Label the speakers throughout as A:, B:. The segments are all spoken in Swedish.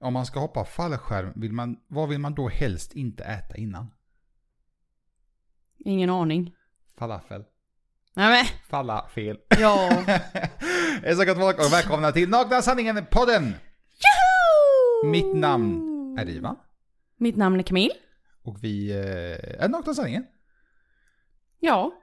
A: Om man ska hoppa fallskärm, vill man, vad vill man då helst inte äta innan?
B: Ingen aning.
A: Falafel.
B: Nej men,
A: Falla fel.
B: ja.
A: Hej så gott folk och välkomna till Nakna Sanningen-podden! Mitt namn är Ivan.
B: Mitt namn är Camille.
A: Och vi eh, är Nakna Sanningen.
B: Ja,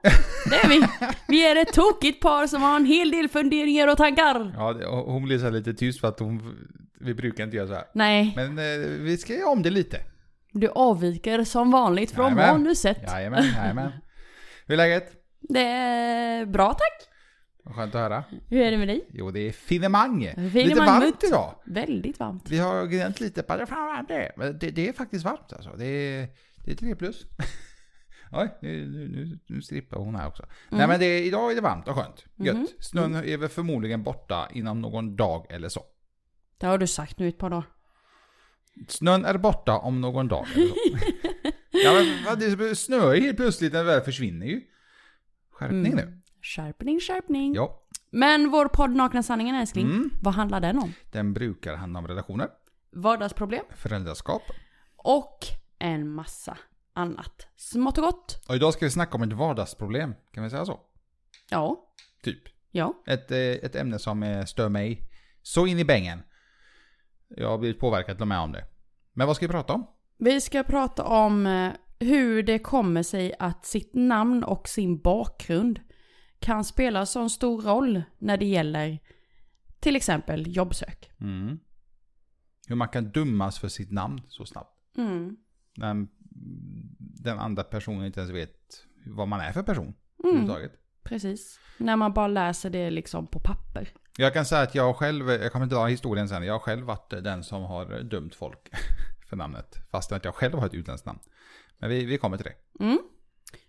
B: det är vi. Vi är ett tokigt par som har en hel del funderingar och tankar.
A: Ja, det- och hon blir så här lite tyst för att hon, vi brukar inte göra så här.
B: Nej,
A: Men eh, vi ska göra om det lite.
B: du avviker som vanligt från
A: Jajamän.
B: manuset.
A: Jajamän, jajamän. Hur är läget?
B: Det är bra tack.
A: Vad skönt att höra.
B: Hur är det med dig?
A: Jo, det är finemang. Lite
B: Finemang
A: varmt
B: mutt.
A: idag.
B: Väldigt varmt.
A: Vi har gnällt lite på det, fan vad det. Men det, det är faktiskt varmt alltså. Det är, det är 3 plus. Oj, nu, nu, nu, strippar hon här också.
B: Mm.
A: Nej men det, idag är det varmt och skönt. Gött.
B: Mhm.
A: Snön är väl förmodligen borta inom någon dag eller så.
B: Det har du sagt nu ett par dagar.
A: Snön är borta om någon dag eller så. ja men det snöar ju helt plötsligt när det väl försvinner ju. Skärpning
B: Mm.
A: nu.
B: Skärpning, skärpning.
A: Ja.
B: Men vår podd Nakna Sanningen älskling,
A: Mm.
B: vad handlar den om?
A: Den brukar handla om relationer,
B: Vardagsproblem
A: föräldraskap.
B: och en massa annat smått och gott.
A: Och idag ska vi snacka om ett vardagsproblem. Kan vi säga så?
B: Ja,
A: Typ.
B: ja.
A: Ett, eh, ett ämne som eh, stör mig så in i bängen. Jag har blivit påverkad till och med om det. Men vad ska vi prata om?
B: Vi ska prata om eh, hur det kommer sig att sitt namn och sin bakgrund kan spela så stor roll när det gäller till exempel jobbsök.
A: Mm. Hur man kan dummas för sitt namn så snabbt.
B: Mm.
A: När den andra personen inte ens vet vad man är för person.
B: Mm. Precis. När man bara läser det liksom på papper.
A: Jag kan säga att jag själv, jag kommer dra historien sen, jag har själv varit den som har dömt folk för namnet. Fast att jag själv har ett utländskt namn. Men vi, vi kommer till det.
B: Mm.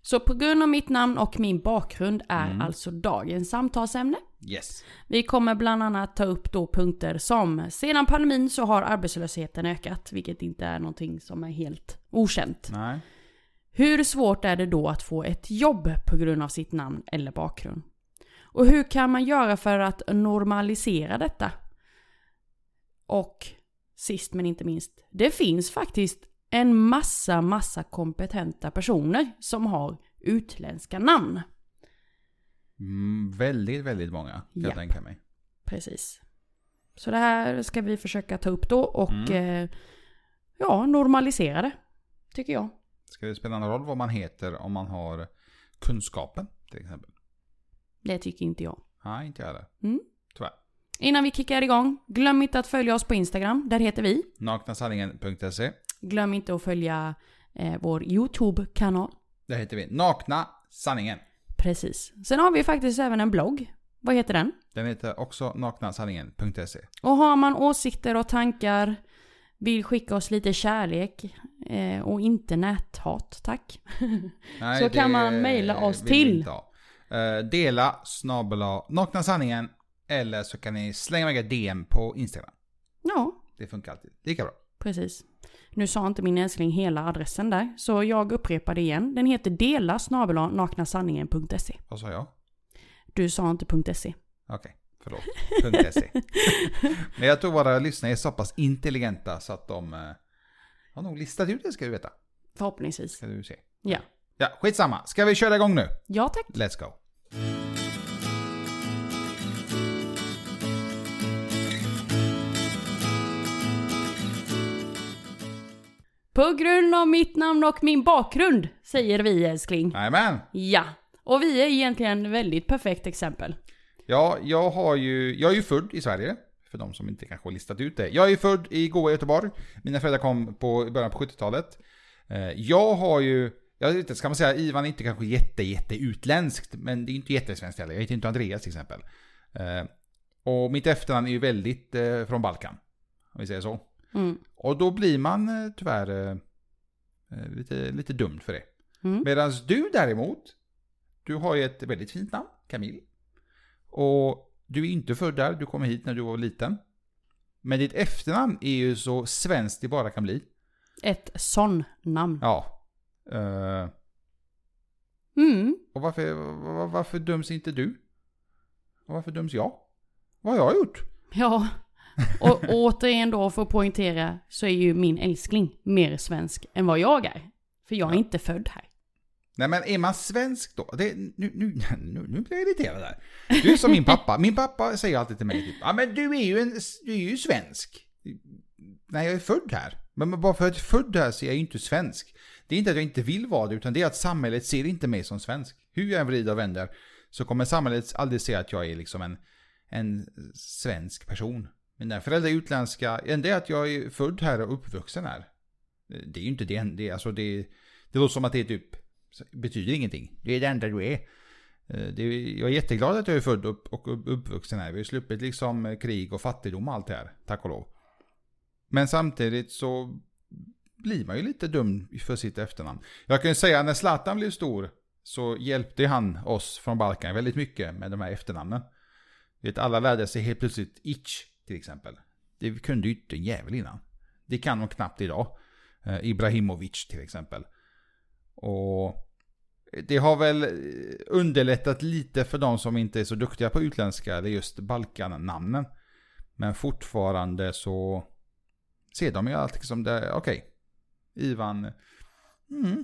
B: Så på grund av mitt namn och min bakgrund är
A: Mm.
B: alltså dagens samtalsämne.
A: Yes.
B: Vi kommer bland annat ta upp då punkter som sedan pandemin så har arbetslösheten ökat, vilket inte är någonting som är helt okänt.
A: Nej.
B: Hur svårt är det då att få ett jobb på grund av sitt namn eller bakgrund? Och hur kan man göra för att normalisera detta? Och sist men inte minst, det finns faktiskt en massa, massa kompetenta personer som har utländska namn.
A: Mm, väldigt, väldigt många kan jag
B: Japp.
A: tänka mig.
B: Precis. Så det här ska vi försöka ta upp då och
A: Mm.
B: eh, ja, normalisera det. Tycker jag.
A: Ska det spela någon roll vad man heter om man har kunskapen till exempel?
B: Det tycker inte jag.
A: Nej, inte jag heller.
B: Mm.
A: Tyvärr.
B: Innan vi kickar igång, glöm inte att följa oss på Instagram. Där heter vi.
A: Naknasanningen.se.
B: Glöm inte att följa eh, vår YouTube-kanal.
A: Där heter vi Nakna Sanningen.
B: Precis. Sen har vi faktiskt även en blogg. Vad heter den?
A: Den heter också naknasanningen.se.
B: Och har man åsikter och tankar, vill skicka oss lite kärlek eh, och inte näthat, tack.
A: Nej,
B: Så kan man mejla oss till.
A: Eh, dela snabela nakna sanningen. Eller så kan ni slänga iväg ett DM på Instagram.
B: Ja,
A: Det funkar alltid. Lika bra.
B: precis. Nu sa inte min älskling hela adressen där, så jag upprepar det igen. Den heter dela naknasanningen.se.
A: Vad sa jag?
B: Du sa inte .se.
A: Okej, förlåt. .se. Men jag tror våra lyssnare är så pass intelligenta så att de eh, har nog listat ut det ska du veta.
B: Förhoppningsvis.
A: Ska du se.
B: Ja.
A: Ja, skitsamma. Ska vi köra igång nu?
B: Ja tack.
A: Let's go.
B: På grund av mitt namn och min bakgrund, säger vi älskling.
A: Jajamän.
B: Ja. Och vi är egentligen väldigt perfekt exempel.
A: Ja, jag har ju, jag är ju född i Sverige. För de som inte kanske har listat ut det. Jag är ju född i goa Göteborg. Mina föräldrar kom på i början på 70-talet. Eh, Jag har ju, jag vet inte, ska man säga Ivan är inte kanske jätte, jätte utländskt. Men det är inte jättesvenskt heller. Jag heter inte Andreas till exempel. Eh, Och mitt efternamn är ju väldigt eh, från Balkan. Om vi säger så.
B: Mm.
A: Och då blir man tyvärr lite, lite dum för det.
B: Mm.
A: Medan du däremot, du har ju ett väldigt fint namn, Camille. Och du är inte född där, du kom hit när du var liten. Men ditt efternamn är ju så svenskt det bara kan bli.
B: Ett sån namn.
A: Ja. Eh,
B: Mm.
A: och varför, var- varför döms inte du? Och varför döms jag? Vad har jag gjort?
B: Ja, Och återigen då för att poängtera så är ju min älskling mer svensk än vad jag är. För jag är
A: Ja.
B: inte född här.
A: Nej men är man svensk då? Det, nu, nu, nu, nu blir jag irriterad där. Du är som min pappa. Min pappa säger alltid till mig typ, ja men du är ju, en, du är ju svensk. Nej jag är född här. Men bara för att jag är född här så är jag ju inte svensk. Det är inte att jag inte vill vara det, utan det är att samhället ser inte mig som svensk. Hur jag än vrider och vänder så kommer samhället aldrig se att jag är liksom en, en svensk person. Mina föräldrar är utländska, det är att jag är född här och uppvuxen här. Det är ju inte det, det, alltså det, det låter som att det är typ, betyder ingenting. Det är det enda du är. Eh, det är jag är jätteglad att jag är född upp och uppvuxen här. Vi har sluppit liksom eh, krig och fattigdom och allt det här, tack och lov. Men samtidigt så blir man ju lite dum för sitt efternamn. Jag kan ju säga när Zlatan blev stor så hjälpte han oss från Balkan väldigt mycket med de här efternamnen. Vet, alla lärde sig helt plötsligt Itch till exempel. Det kunde ju inte en jävel innan. Det kan de knappt idag. Eh, Ibrahimovic till exempel. Och det har väl eh, underlättat lite för de som inte är så duktiga på utländska, det är just Balkan-namnen. Men fortfarande så ser de ju alltid som det, okej. Ivan, mm,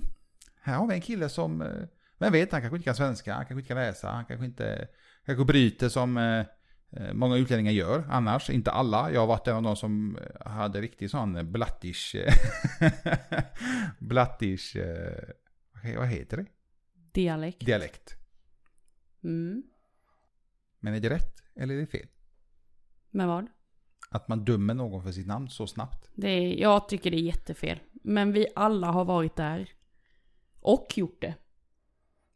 A: här har vi en kille som, eh, vem vet, han kanske inte kan svenska, han kanske inte kan läsa, han kanske inte, kanske bryter som eh, många utlänningar gör annars, inte alla. Jag har varit en av de som hade riktigt sån blattish, blattish, vad heter det?
B: Dialekt.
A: Dialekt.
B: Mm.
A: Men är det rätt eller är det fel?
B: Men vad?
A: Att man dömer någon för sitt namn så snabbt?
B: Det är, jag tycker det är jättefel. Men vi alla har varit där. Och gjort det.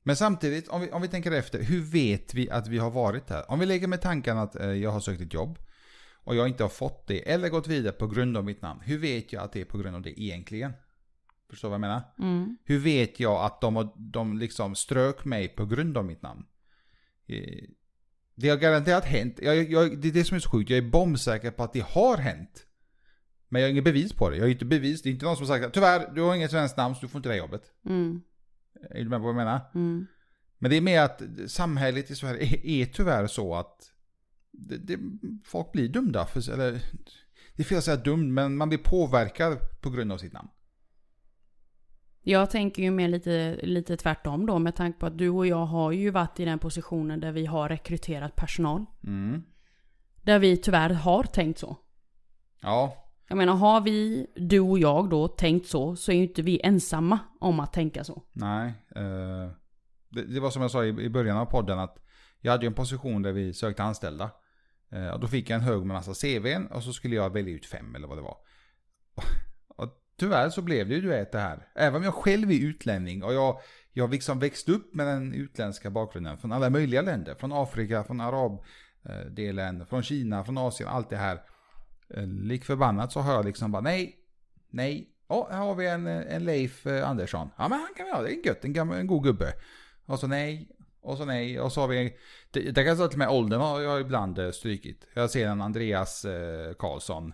A: Men samtidigt, om vi, om vi tänker efter, hur vet vi att vi har varit här? Om vi lägger med tanken att eh, jag har sökt ett jobb och jag inte har fått det eller gått vidare på grund av mitt namn. Hur vet jag att det är på grund av det egentligen? Förstår du vad jag menar?
B: Mm.
A: Hur vet jag att de, de liksom strök mig på grund av mitt namn? Eh, Det har garanterat hänt. Jag, jag, det är det som är så sjukt. Jag är bombsäker på att det har hänt. Men jag har inget bevis på det. Jag har inte bevis. Det är inte någon som har sagt att tyvärr, du har inget svenskt namn så du får inte det jobbet.
B: Mm.
A: Är du med på vad jag menar?
B: Mm.
A: Men det är mer att samhället i Sverige är, är tyvärr så att det, det, folk blir dömda. För, eller, det är fel att säga dum, men man blir påverkad på grund av sitt namn.
B: Jag tänker ju mer lite, lite tvärtom då med tanke på att du och jag har ju varit i den positionen där vi har rekryterat personal.
A: Mm.
B: Där vi tyvärr har tänkt så.
A: Ja,
B: Jag menar har vi, du och jag då, tänkt så så är ju inte vi ensamma om att tänka så.
A: nej. eh, det, det var som jag sa i, i början av podden att jag hade ju en position där vi sökte anställda. Eh, och då fick jag en hög med massa CVn och så skulle jag välja ut fem eller vad det var. Tyvärr så blev det ju du vet det här. Även om jag själv är utlänning och jag, jag liksom växt upp med den utländska bakgrunden från alla möjliga länder. Från Afrika, från arabdelen, eh, från Kina, från Asien, allt det här. Eh, lik förbannat så har jag liksom bara nej, nej. Åh, här har vi en, en Leif eh, Andersson. Ja men han kan vi ha, det är gött, en, gammal, en god gubbe. Och så nej, och så nej, och så har vi... Det, det kan säga till med åldern har jag ibland strykit. Jag ser en Andreas eh, Karlsson,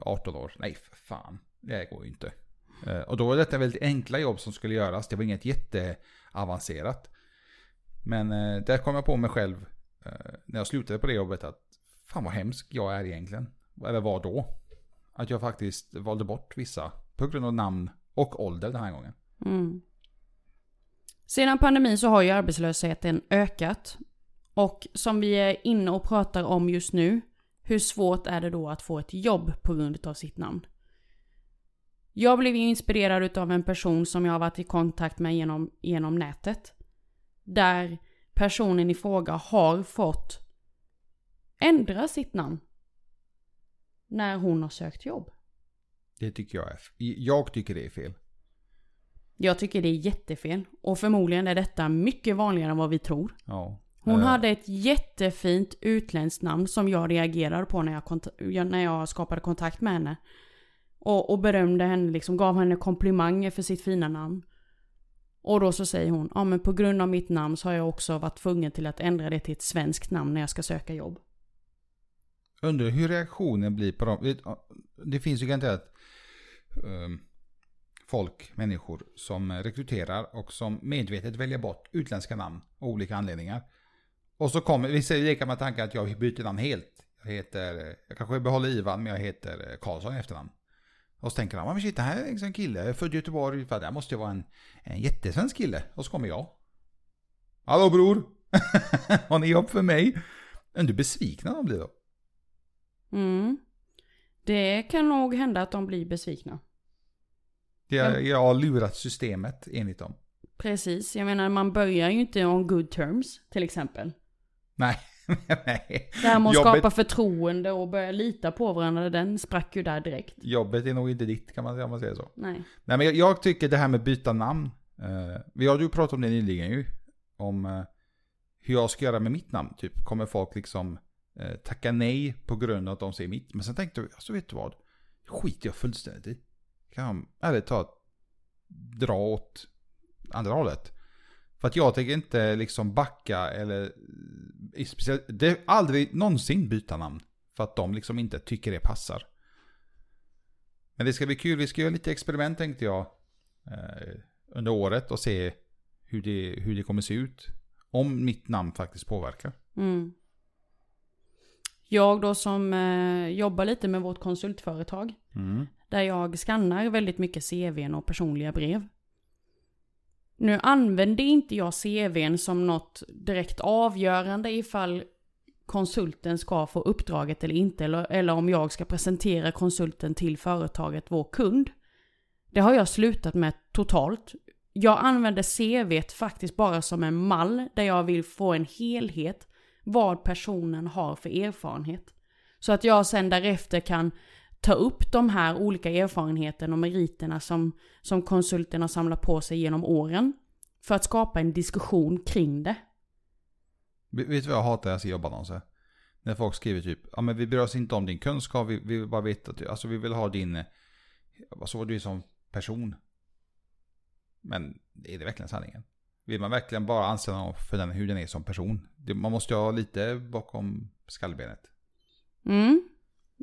A: 18 år. Nej för fan, det går ju inte. Eh, och då var detta väldigt enkla jobb som skulle göras. Det var inget jätteavancerat. Men eh, där kom jag på mig själv eh, när jag slutade på det jobbet att fan vad hemsk jag är egentligen. Eller var då. Att jag faktiskt valde bort vissa på grund av namn och ålder den här gången.
B: Mm. Sedan pandemin så har ju arbetslösheten ökat. Och som vi är inne och pratar om just nu, hur svårt är det då att få ett jobb på grund av sitt namn? Jag blev ju inspirerad av en person som jag har varit i kontakt med genom, genom nätet. Där personen i fråga har fått ändra sitt namn. När hon har sökt jobb.
A: Det tycker jag är... Jag tycker det är fel.
B: Jag tycker det är jättefel. Och förmodligen är detta mycket vanligare än vad vi tror.
A: Ja.
B: Hon
A: Eh,
B: hade ett jättefint utländskt namn som jag reagerade på när jag, när jag skapade kontakt med henne. Och, och berömde henne, liksom gav henne komplimanger för sitt fina namn. Och då så säger hon, ja men på grund av mitt namn så har jag också varit tvungen till att ändra det till ett svenskt namn när jag ska söka jobb.
A: Undrar hur reaktionen blir på dem. Det finns ju garanterat um, folk, människor som rekryterar och som medvetet väljer bort utländska namn av olika anledningar. Och så kommer, vi säger leka med tanken att jag byter namn helt. Jag heter, jag kanske behåller Ivan men jag heter eh, Karlsson i efternamn. Och så tänker han, men shit det här är liksom en kille, jag är född i Göteborg, för det här måste ju vara en, en jättesvensk kille. Och så kommer jag. Hallå bror! Har ni jobb för mig? Men du besvikna de blir då?
B: Mm. Det kan nog hända att de blir besvikna.
A: Jag, jag har lurat systemet enligt dem.
B: Precis, jag menar man börjar ju inte on good terms till exempel.
A: Nej, nej.
B: Det här med att
A: Jobbet-
B: skapa förtroende och börja lita på varandra, den sprack ju där direkt.
A: Jobbet är nog inte ditt kan man säga om man säger så.
B: Nej.
A: Nej men jag, jag tycker det här med byta namn. Eh, vi har ju pratat om det nyligen ju. Om eh, hur jag ska göra med mitt namn. Typ kommer folk liksom eh, tacka nej på grund av att de säger mitt. Men sen tänkte jag, alltså vet du vad? Skiter jag fullständigt i. Kan ärligt talat dra åt andra hållet. För att jag tänker inte liksom backa eller det aldrig någonsin byta namn. För att de liksom inte tycker det passar. Men det ska bli kul, vi ska göra lite experiment tänkte jag. Eh, under året och se hur det, hur det kommer se ut. Om mitt namn faktiskt påverkar.
B: Mm. Jag då som eh, jobbar lite med vårt konsultföretag.
A: Mm.
B: Där jag skannar väldigt mycket CVn och personliga brev. Nu använder inte jag CVn som något direkt avgörande ifall konsulten ska få uppdraget eller inte. Eller, eller om jag ska presentera konsulten till företaget, vår kund. Det har jag slutat med totalt. Jag använder CVt faktiskt bara som en mall där jag vill få en helhet vad personen har för erfarenhet. Så att jag sen därefter kan ta upp de här olika erfarenheterna och meriterna som, som konsulten har samlat på sig genom åren. För att skapa en diskussion kring det.
A: Vet du vad jag hatar när jag ser jobbannonser? När folk skriver typ, ja men vi bryr oss inte om din kunskap, vi, vi vill bara veta, alltså vi vill ha din, eh, vad så du är som person. Men är det verkligen sanningen? Vill man verkligen bara anställa någon för den, hur den är som person? Det, man måste ju ha lite bakom skallbenet.
B: Mm.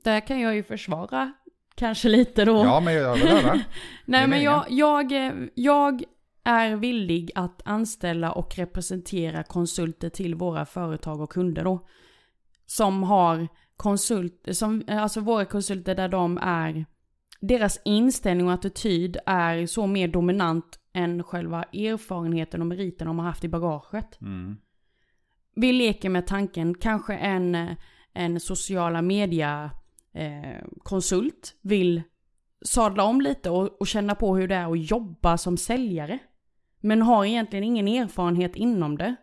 B: Där kan jag ju försvara kanske lite då.
A: Ja men jag vill höra.
B: Nej men jag, jag, eh, jag är villig att anställa och representera konsulter till våra företag och kunder då. Som har konsult, som, eh, alltså våra konsulter där de är, deras inställning och attityd är så mer dominant än själva erfarenheten och meriten de har haft i bagaget.
A: Mm.
B: Vi leker med tanken, kanske en, eh, en sociala media eh, konsult vill sadla om lite och, och känna på hur det är att jobba som säljare. Men har egentligen ingen erfarenhet inom det.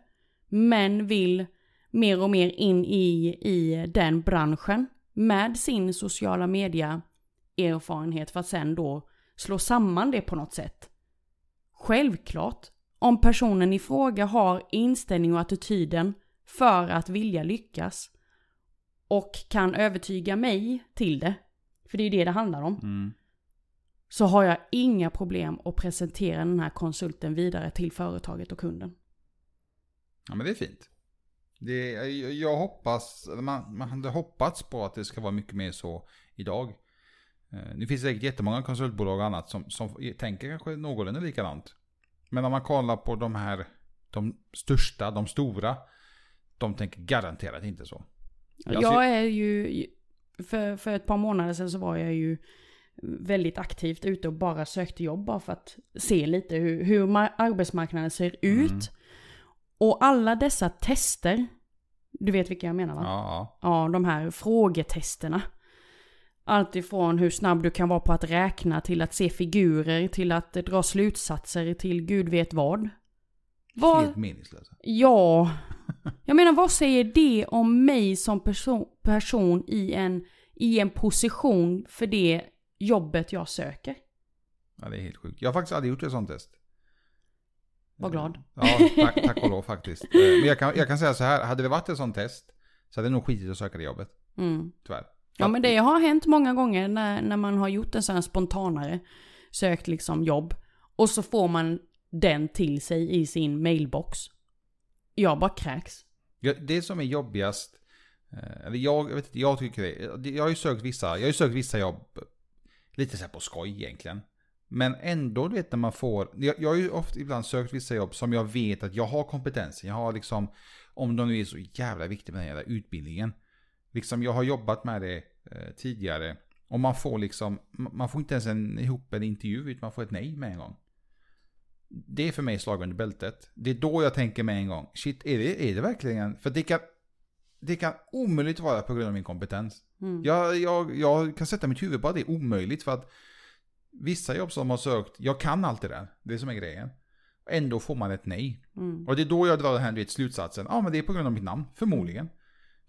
B: Men vill mer och mer in i, i den branschen med sin sociala media erfarenhet för att sen då slå samman det på något sätt. Självklart, om personen i fråga har inställning och attityden för att vilja lyckas och kan övertyga mig till det, för det är ju det det handlar om,
A: Mm.
B: så har jag inga problem att presentera den här konsulten vidare till företaget och kunden.
A: Ja men det är fint. Det, jag, hoppas, man, man hade hoppats på att det ska vara mycket mer så idag. Eh, Nu finns det säkert jättemånga konsultbolag och annat som, som tänker kanske någorlunda likadant. Men om man kollar på de här, de största, de stora, de tänker garanterat inte så.
B: Jag, är ju, för, för ett par månader sedan så var jag ju väldigt aktivt ute och bara sökte jobb bara för att se lite hur, hur ma- arbetsmarknaden ser ut.
A: Mm.
B: Och alla dessa tester, du vet vilka jag menar va?
A: Ja,
B: Ja, de här frågetesterna. Allt ifrån hur snabb du kan vara på att räkna till att se figurer till att dra slutsatser till gud vet vad.
A: Ja.
B: Vad?
A: Helt meningslösa.
B: Ja. Jag menar vad säger det om mig som person, person i, en, i en position för det jobbet jag söker?
A: Ja, det är helt sjukt. Jag har faktiskt aldrig gjort ett sånt test.
B: Var glad.
A: Ja, tack, tack och lov faktiskt. Eh, Men jag kan, jag kan säga så här, hade det varit ett sånt test så hade jag nog skitit att söka det jobbet.
B: Mm.
A: Tyvärr.
B: Ja men det har hänt många gånger när, när man har gjort en sån här spontanare, sökt liksom jobb, och så får man den till sig i sin mailbox. Jag bara kräks.
A: Ja, Det som är jobbigast, eh, eller jag, jag, vet inte, jag tycker det. Jag har ju sökt vissa, jag har ju sökt vissa jobb lite så här på skoj egentligen. Men ändå, du vet när man får, jag, jag har ju ofta ibland sökt vissa jobb som jag vet att jag har kompetensen. Jag har liksom, om de nu är så jävla viktiga med den här utbildningen. Liksom jag har jobbat med det eh, tidigare. Och man får liksom, man får inte ens en, ihop en intervju utan man får ett nej med en gång. Det är för mig slag under bältet. Det är då jag tänker med en gång, shit är det, är det verkligen, för det kan, det kan omöjligt vara på grund av min kompetens.
B: Mm.
A: Jag, jag, jag kan sätta mitt huvud på att det är omöjligt för att vissa jobb som har sökt, jag kan allt det där. Det är som är grejen. Ändå får man ett nej.
B: Mm.
A: Och det är då jag drar den här vet, slutsatsen. Ja men det är på grund av mitt namn, förmodligen.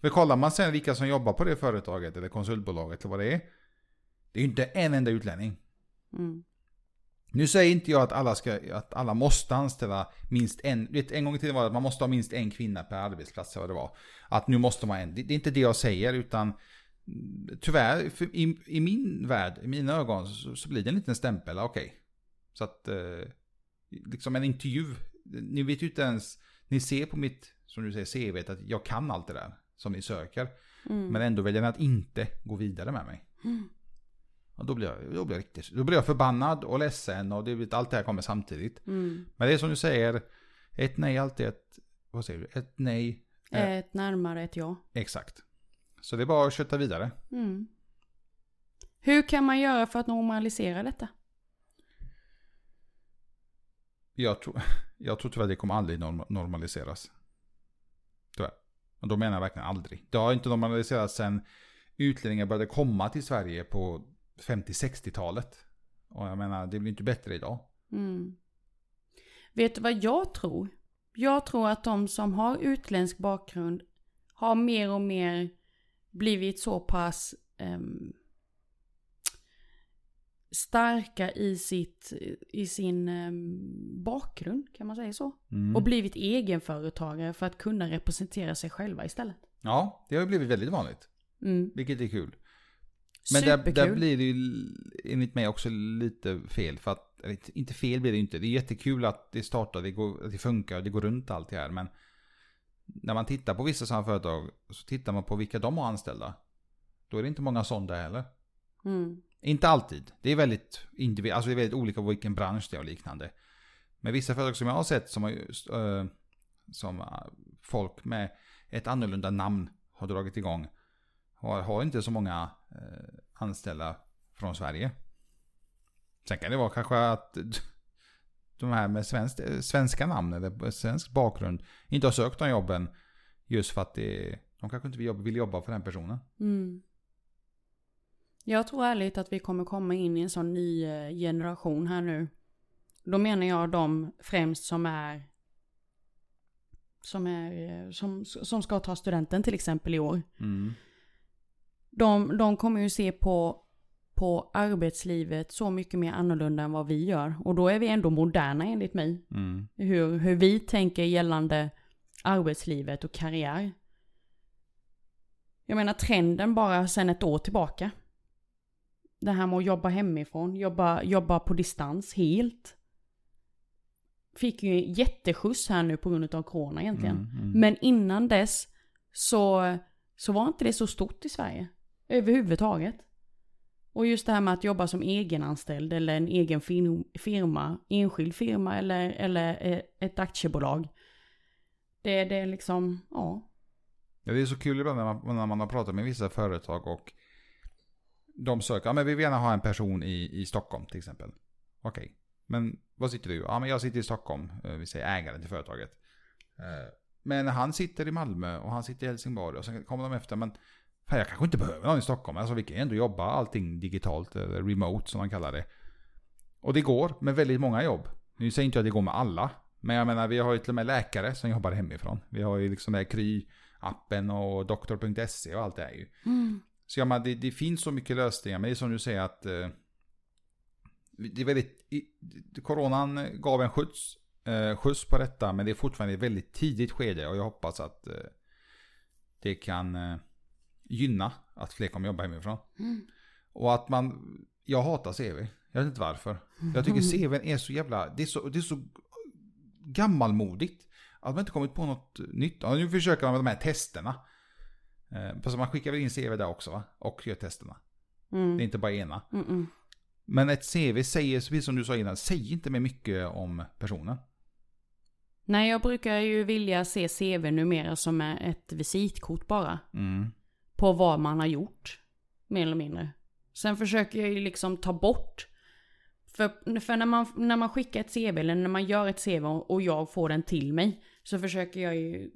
A: För kollar man sen vilka som jobbar på det företaget eller konsultbolaget eller vad det är. Det är ju inte en enda utlänning.
B: Mm.
A: Nu säger inte jag att alla, ska, att alla måste anställa minst en. Vet, en gång i tiden var det att man måste ha minst en kvinna per arbetsplats. eller Vad det var. Att nu måste man en. Det, det är inte det jag säger utan mm, tyvärr i, i min värld, i mina ögon så, så blir det en liten stämpel. Okej. Så att eh, liksom en intervju. Ni vet ju inte ens. Ni ser på mitt, som du säger, CV att jag kan allt det där som ni söker.
B: Mm.
A: Men ändå väljer ni att inte gå vidare med mig.
B: Mm.
A: Och då blir jag, då blir jag, riktigt, då blir jag förbannad och ledsen och det, allt det här kommer samtidigt.
B: Mm.
A: Men det är som du säger, ett nej är alltid ett, vad säger du, ett nej. eh,
B: Ett närmare ett ja.
A: Exakt. Så det är bara att köta vidare.
B: Mm. Hur kan man göra för att normalisera detta?
A: Jag tror, jag tror tyvärr att det kommer aldrig norm, normaliseras. Tyvärr. Och då menar jag verkligen aldrig. Det har inte normaliserats sedan utlänningar började komma till Sverige på 50-60-talet. Och jag menar, det blir inte bättre idag.
B: Mm. Vet du vad jag tror? Jag tror att de som har utländsk bakgrund har mer och mer blivit så pass ehm, starka i, sitt, i sin ehm, bakgrund, kan man säga så?
A: Mm.
B: Och blivit egenföretagare för att kunna representera sig själva istället.
A: Ja, det har ju blivit väldigt vanligt.
B: Mm.
A: Vilket är kul. Men där,
B: Superkul.
A: där blir det ju enligt mig också lite fel. För att, inte- fel blir det inte. Det är jättekul att det startar, det, går, att det funkar, det går runt allt det här. Men när man tittar på vissa sådana företag så tittar man på vilka de har anställda. Då är det inte många sådana heller.
B: Mm.
A: Inte alltid. Det är väldigt, individ, alltså det är väldigt olika vilken bransch det är och liknande. Men vissa företag som jag har sett som, har, eh, som folk med ett annorlunda namn har dragit igång. Har, har inte så många anställda från Sverige. Sen kan det vara kanske att de här med svenskt, eh, svenska namn eller svensk bakgrund inte har sökt de jobben. Just för att det, de kanske inte vill jobba, vill jobba för den personen.
B: Mm. Jag tror ärligt att vi kommer komma in i en sån ny eh, generation här nu. Då menar jag de främst som är som, är, eh, som, som ska ta studenten till exempel i år.
A: Mm.
B: De, de kommer ju se på, på arbetslivet så mycket mer annorlunda än vad vi gör. Och då är vi ändå moderna enligt mig.
A: Mm.
B: Hur, hur vi tänker gällande arbetslivet och karriär. Jag menar trenden bara sedan ett år tillbaka. Det här med att jobba hemifrån, jobba, jobba på distans helt. Fick ju jätteskjuts här nu på grund av corona egentligen.
A: Mm, mm.
B: Men innan dess så, så var inte det så stort i Sverige. Överhuvudtaget. Och just det här med att jobba som egenanställd eller en egen firma, enskild firma eller, eller eh, ett aktiebolag. Det, det är liksom, ja.
A: Ja, det är så kul ibland när man, när man har pratat med vissa företag och de söker, ja men vi vill gärna ha en person i, i Stockholm till exempel. Okej, men var sitter du? Ja men jag sitter i Stockholm, eh, vi säger ägaren till företaget. Eh, men han sitter i Malmö och han sitter i Helsingborg och sen kommer de efter, men fan, jag kanske inte behöver någon i Stockholm. Alltså vi kan ju ändå jobba allting digitalt, eller remote som man kallar det. Och det går med väldigt många jobb. Nu säger inte jag att det går med alla. Men jag menar, vi har ju till och med läkare som jobbar hemifrån. Vi har ju liksom det här Kry-appen och doktor.se och allt det här ju.
B: Mm.
A: Så jag menar, det, det finns så mycket lösningar, men det är som du säger att eh, det är väldigt, i, coronan gav en skjuts, eh, skjuts på detta, men det är fortfarande ett väldigt tidigt skede och jag hoppas att eh, det kan eh, gynna att fler kommer jobba hemifrån.
B: Mm.
A: Och att man, jag hatar CV, jag vet inte varför. Jag tycker CVn är så jävla, det är så, det är så gammalmodigt. Att man inte kommit på något nytt. Ja, nu försöker man med de här testerna. Eh, man skickar väl in CV där också va? Och gör testerna. Det är
B: Mm.
A: inte bara ena.
B: Mm -mm.
A: Men ett CV säger, precis som du sa innan, säger inte med mycket om personen.
B: Nej, jag brukar ju vilja se CV numera som ett visitkort bara.
A: Mm.
B: På vad man har gjort. Mer eller mindre. Sen försöker jag ju liksom ta bort. För, för när, man, när man skickar ett CV eller när man gör ett CV och jag får den till mig. Så försöker jag ju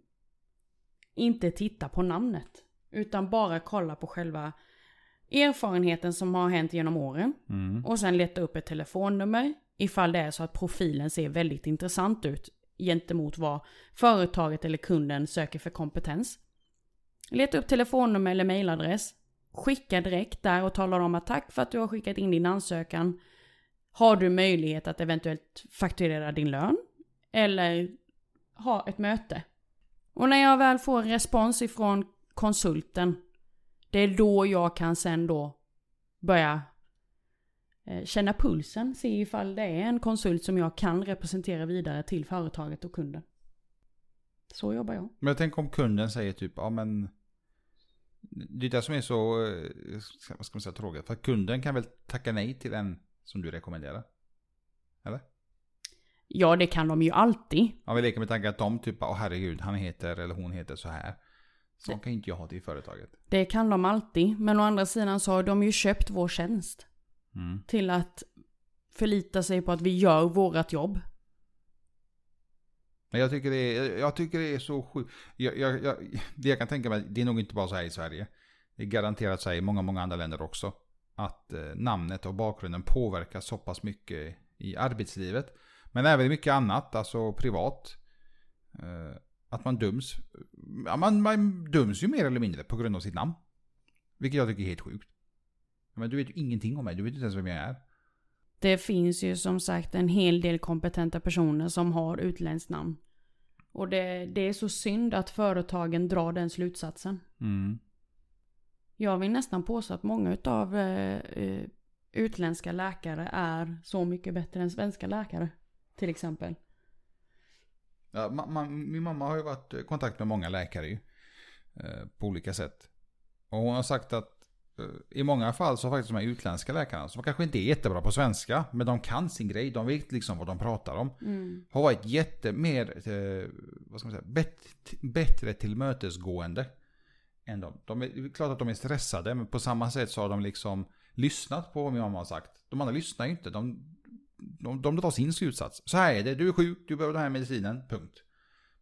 B: inte titta på namnet. Utan bara kolla på själva erfarenheten som har hänt genom åren.
A: Mm.
B: Och sen leta upp ett telefonnummer. Ifall det är så att profilen ser väldigt intressant ut gentemot vad företaget eller kunden söker för kompetens. Leta upp telefonnummer eller mailadress. Skicka direkt där och tala om att tack för att du har skickat in din ansökan. Har du möjlighet att eventuellt fakturera din lön? Eller ha ett möte? Och när jag väl får respons ifrån konsulten. Det är då jag kan sen då börja eh, känna pulsen, se ifall det är en konsult som jag kan representera vidare till företaget och kunden. Så jobbar jag.
A: Men jag tänker om kunden säger typ, ja men det är det som är så, eh, vad ska man säga, tråkigt. För kunden kan väl tacka nej till en som du rekommenderar? Eller?
B: Ja, det kan de ju alltid.
A: Om vi leker med tanken att de typ, åh herregud, han heter eller hon heter så här. Så kan inte jag ha till företaget.
B: Det kan de alltid. Men å andra sidan så har de ju köpt vår tjänst.
A: Mm.
B: Till att förlita sig på att vi gör vårat jobb.
A: Men jag tycker det är, jag tycker det är så sjukt. Jag, jag, jag, det jag kan tänka mig, det är nog inte bara så här i Sverige. Det är garanterat så här i många, många andra länder också. Att eh, namnet och bakgrunden påverkar så pass mycket i arbetslivet. Men även i mycket annat, alltså privat. Eh, att man döms. Ja, man, man döms ju mer eller mindre på grund av sitt namn. Vilket jag tycker är helt sjukt. Men du vet ju ingenting om mig, du vet inte ens vem jag är.
B: Det finns ju som sagt en hel del kompetenta personer som har utländskt namn. Och det, det är så synd att företagen drar den slutsatsen.
A: Mm.
B: Jag vill nästan påstå att många utav eh, eh, utländska läkare är så mycket bättre än svenska läkare. Till exempel.
A: Ja, ma- ma- min mamma har ju varit i kontakt med många läkare ju, eh, på olika sätt. Och hon har sagt att eh, i många fall så har faktiskt de här utländska läkarna, som kanske inte är jättebra på svenska, men de kan sin grej, de vet liksom vad de pratar om. Har varit jätte, mer, eh, vad ska man säga, bättre, bättre tillmötesgående än de. de är, det är klart att de är stressade, men på samma sätt så har de liksom lyssnat på vad min mamma har sagt. De andra lyssnar ju inte, de, de, de drar sin slutsats. Så här är det, du är sjuk, du behöver den här medicinen, punkt.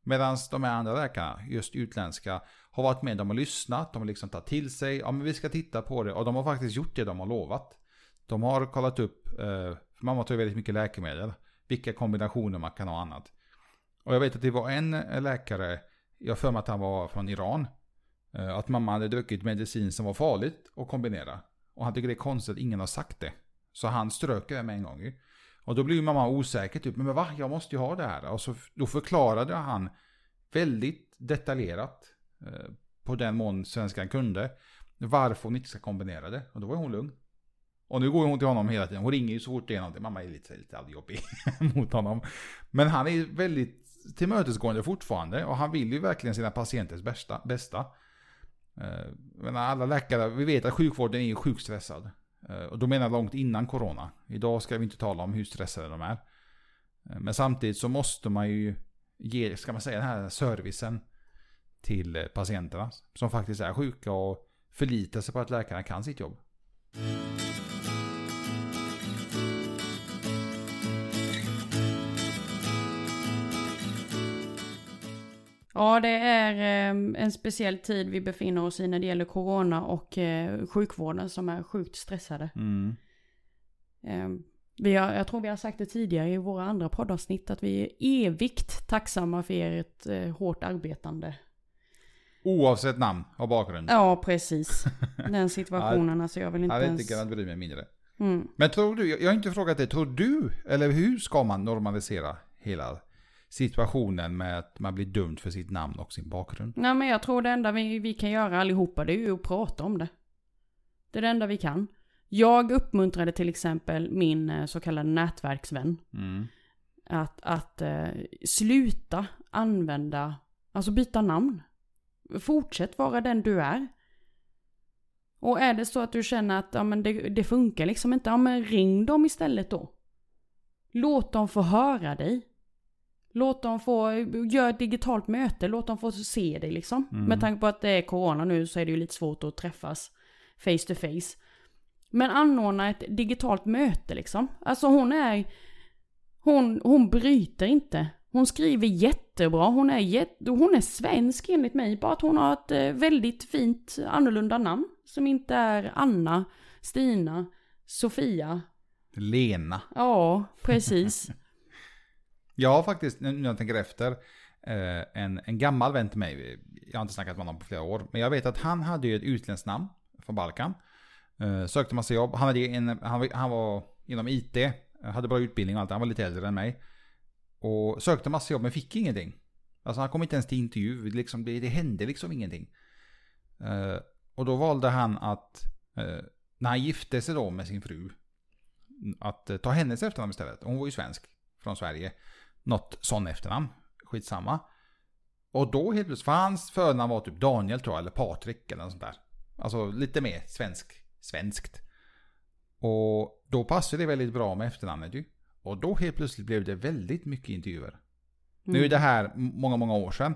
A: Medan de här andra läkarna, just utländska, har varit med, de har lyssnat, de har liksom tagit till sig, ja men vi ska titta på det. Och de har faktiskt gjort det de har lovat. De har kollat upp, eh, för mamma tar ju väldigt mycket läkemedel, vilka kombinationer man kan ha och annat. Och jag vet att det var en eh, läkare, jag har för mig att han var från Iran, eh, att mamma hade druckit medicin som var farligt att kombinera. Och han tycker det är konstigt att ingen har sagt det. Så han strök det med en gång. Och då blir ju mamma osäker typ, men va? Jag måste ju ha det här. Och så då förklarade han väldigt detaljerat Eh, på den mån svenskan kunde varför hon inte ska kombinera det. Och då var hon lugn. Och nu går hon till honom hela tiden. Hon ringer ju så fort det är någonting. Mamma är lite, lite jobbig mot honom. Men han är väldigt tillmötesgående fortfarande. Och han vill ju verkligen sina patienters bästa. bästa. Eh, men alla läkare, vi vet att sjukvården är ju sjukt stressad. Eh, och då menar jag långt innan corona. Idag ska vi inte tala om hur stressade de är. Men samtidigt så måste man ju ge, ska man säga, den här servicen till eh, patienterna. Som faktiskt är sjuka och förlita sig på att läkarna kan sitt jobb.
B: Ja, det är eh, en speciell tid vi befinner oss i när det gäller corona och eh, sjukvården som är sjukt stressade.
A: Mm.
B: Vi har, jag tror vi har sagt det tidigare i våra andra poddavsnitt att vi är evigt tacksamma för ert hårt arbetande.
A: Oavsett namn och bakgrund.
B: Ja, precis. Den situationen, alltså jag vill
A: Jag
B: inte
A: hade
B: ens...
A: inte kunnat bry mig mindre.
B: Mm.
A: Men tror du, jag jag har inte frågat dig, tror du, eller hur ska man normalisera hela situationen med att man blir dömd för sitt namn och sin bakgrund?
B: Nej men jag tror det enda vi, vi kan göra allihopa det är ju att prata om det. Det är det enda vi kan. Jag uppmuntrade till exempel min eh, så kallade nätverksvän
A: Mm.
B: att, att eh, sluta använda, alltså byta namn. Fortsätt vara den du är. Och är det så att du känner att ja, men det, det funkar liksom inte, ja men ring dem istället då. Låt dem få höra dig. Låt dem få, gör ett digitalt möte, låt dem få se det liksom.
A: Mm.
B: Med tanke på att det är corona nu så är det ju lite svårt att träffas face to face. Men anordna ett digitalt möte liksom. Alltså hon är, hon, hon bryter inte. Hon skriver jättebra, hon är, jätte, hon är svensk enligt mig. Bara att hon har ett eh, väldigt fint annorlunda namn. Som inte är Anna, Stina, Sofia.
A: Lena.
B: Ja, precis.
A: Jag har faktiskt, nu när jag tänker efter, eh, en, en gammal vän till mig. Jag har inte snackat med honom på flera år. Men jag vet att han hade ju ett utländskt namn från Balkan. Eh, sökte massa jobb. Han, hade en, han, var- han var inom IT. Hade bra utbildning och allt. Han var lite äldre än mig. Och sökte massa jobb men fick ingenting. Alltså han kom inte ens till intervju. Det Liksom, det, det hände liksom ingenting. Uh, och då valde han att, uh, när han gifte sig då med sin fru, att uh, ta hennes efternamn istället. Hon var ju svensk från Sverige. Något sån efternamn. Skitsamma. Och då helt plötsligt, för hans förnamn var typ Daniel tror jag, eller Patrik eller något sånt där. Alltså lite mer svensk, svenskt. Och då passade det väldigt bra med efternamnet ju. Och då helt plötsligt blev det väldigt mycket intervjuer. Nu är det här många, många år sedan.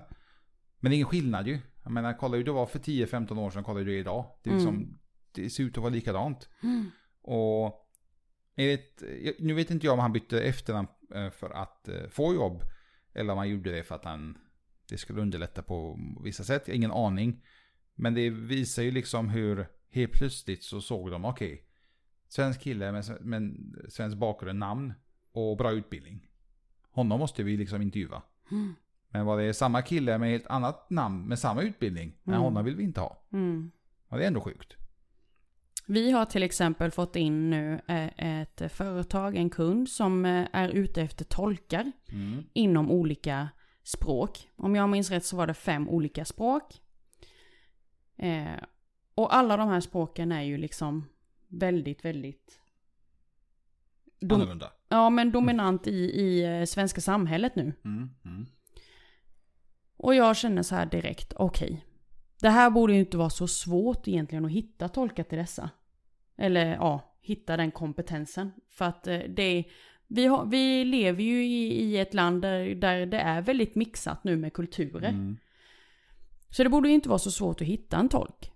A: Men det är ingen skillnad ju. Jag menar, kolla hur det var för 10-15 år sedan, kolla hur det är idag. Det, är liksom, det ser ut att vara likadant.
B: Mm.
A: Och enligt, nu vet inte jag om han bytte efternamn eh, för att eh, få jobb. Eller om han gjorde det för att han, det skulle underlätta på vissa sätt. Ingen aning. Men det visar ju liksom hur helt plötsligt så såg de, okej. svensk kille med, med svensk bakgrund, namn och bra utbildning. Honom måste vi liksom intervjua.
B: Mm.
A: Men vad det samma kille med helt annat namn med samma utbildning.
B: Mm.
A: honom vill vi inte ha.
B: Mm.
A: Och det är ändå sjukt.
B: Vi har till exempel fått in nu eh, ett företag, en kund som eh, är ute efter tolkar
A: Mm.
B: inom olika språk. Om jag minns rätt så var det fem olika språk. Eh, och alla de här språken är ju liksom väldigt, väldigt...
A: Annorlunda.
B: Ja, men dominant i, i eh, svenska samhället nu.
A: Mm. Mm.
B: Och jag känner så här direkt, okej. det här borde ju inte vara så svårt egentligen att hitta tolkar till dessa. Eller ja, hitta den kompetensen. För att eh, det vi, har, vi lever ju i, i ett land där, där det är väldigt mixat nu med kulturer.
A: Mm.
B: Så det borde ju inte vara så svårt att hitta en tolk.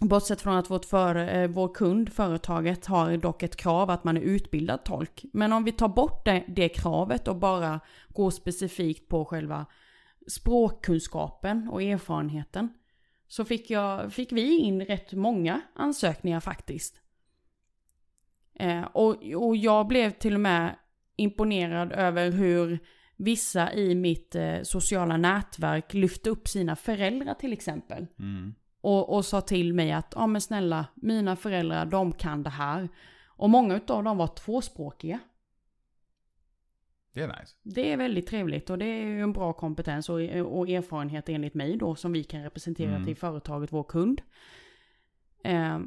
B: Bortsett från att vårt för, eh, vår kund, företaget, har dock ett krav att man är utbildad tolk. Men om vi tar bort det, det kravet och bara går specifikt på själva språkkunskapen och erfarenheten. Så fick, jag, fick vi in rätt många ansökningar faktiskt. Eh, och, och jag blev till och med imponerad över hur vissa i mitt eh, sociala nätverk lyfte upp sina föräldrar till exempel.
A: Mm.
B: Och, och sa till mig att, ja men snälla, mina föräldrar de kan det här. Och många utav dem var tvåspråkiga.
A: Det är nice.
B: Det är väldigt trevligt och det är ju en bra kompetens och, och erfarenhet enligt mig då som vi kan representera
A: Mm.
B: till företaget, vår kund. Eh,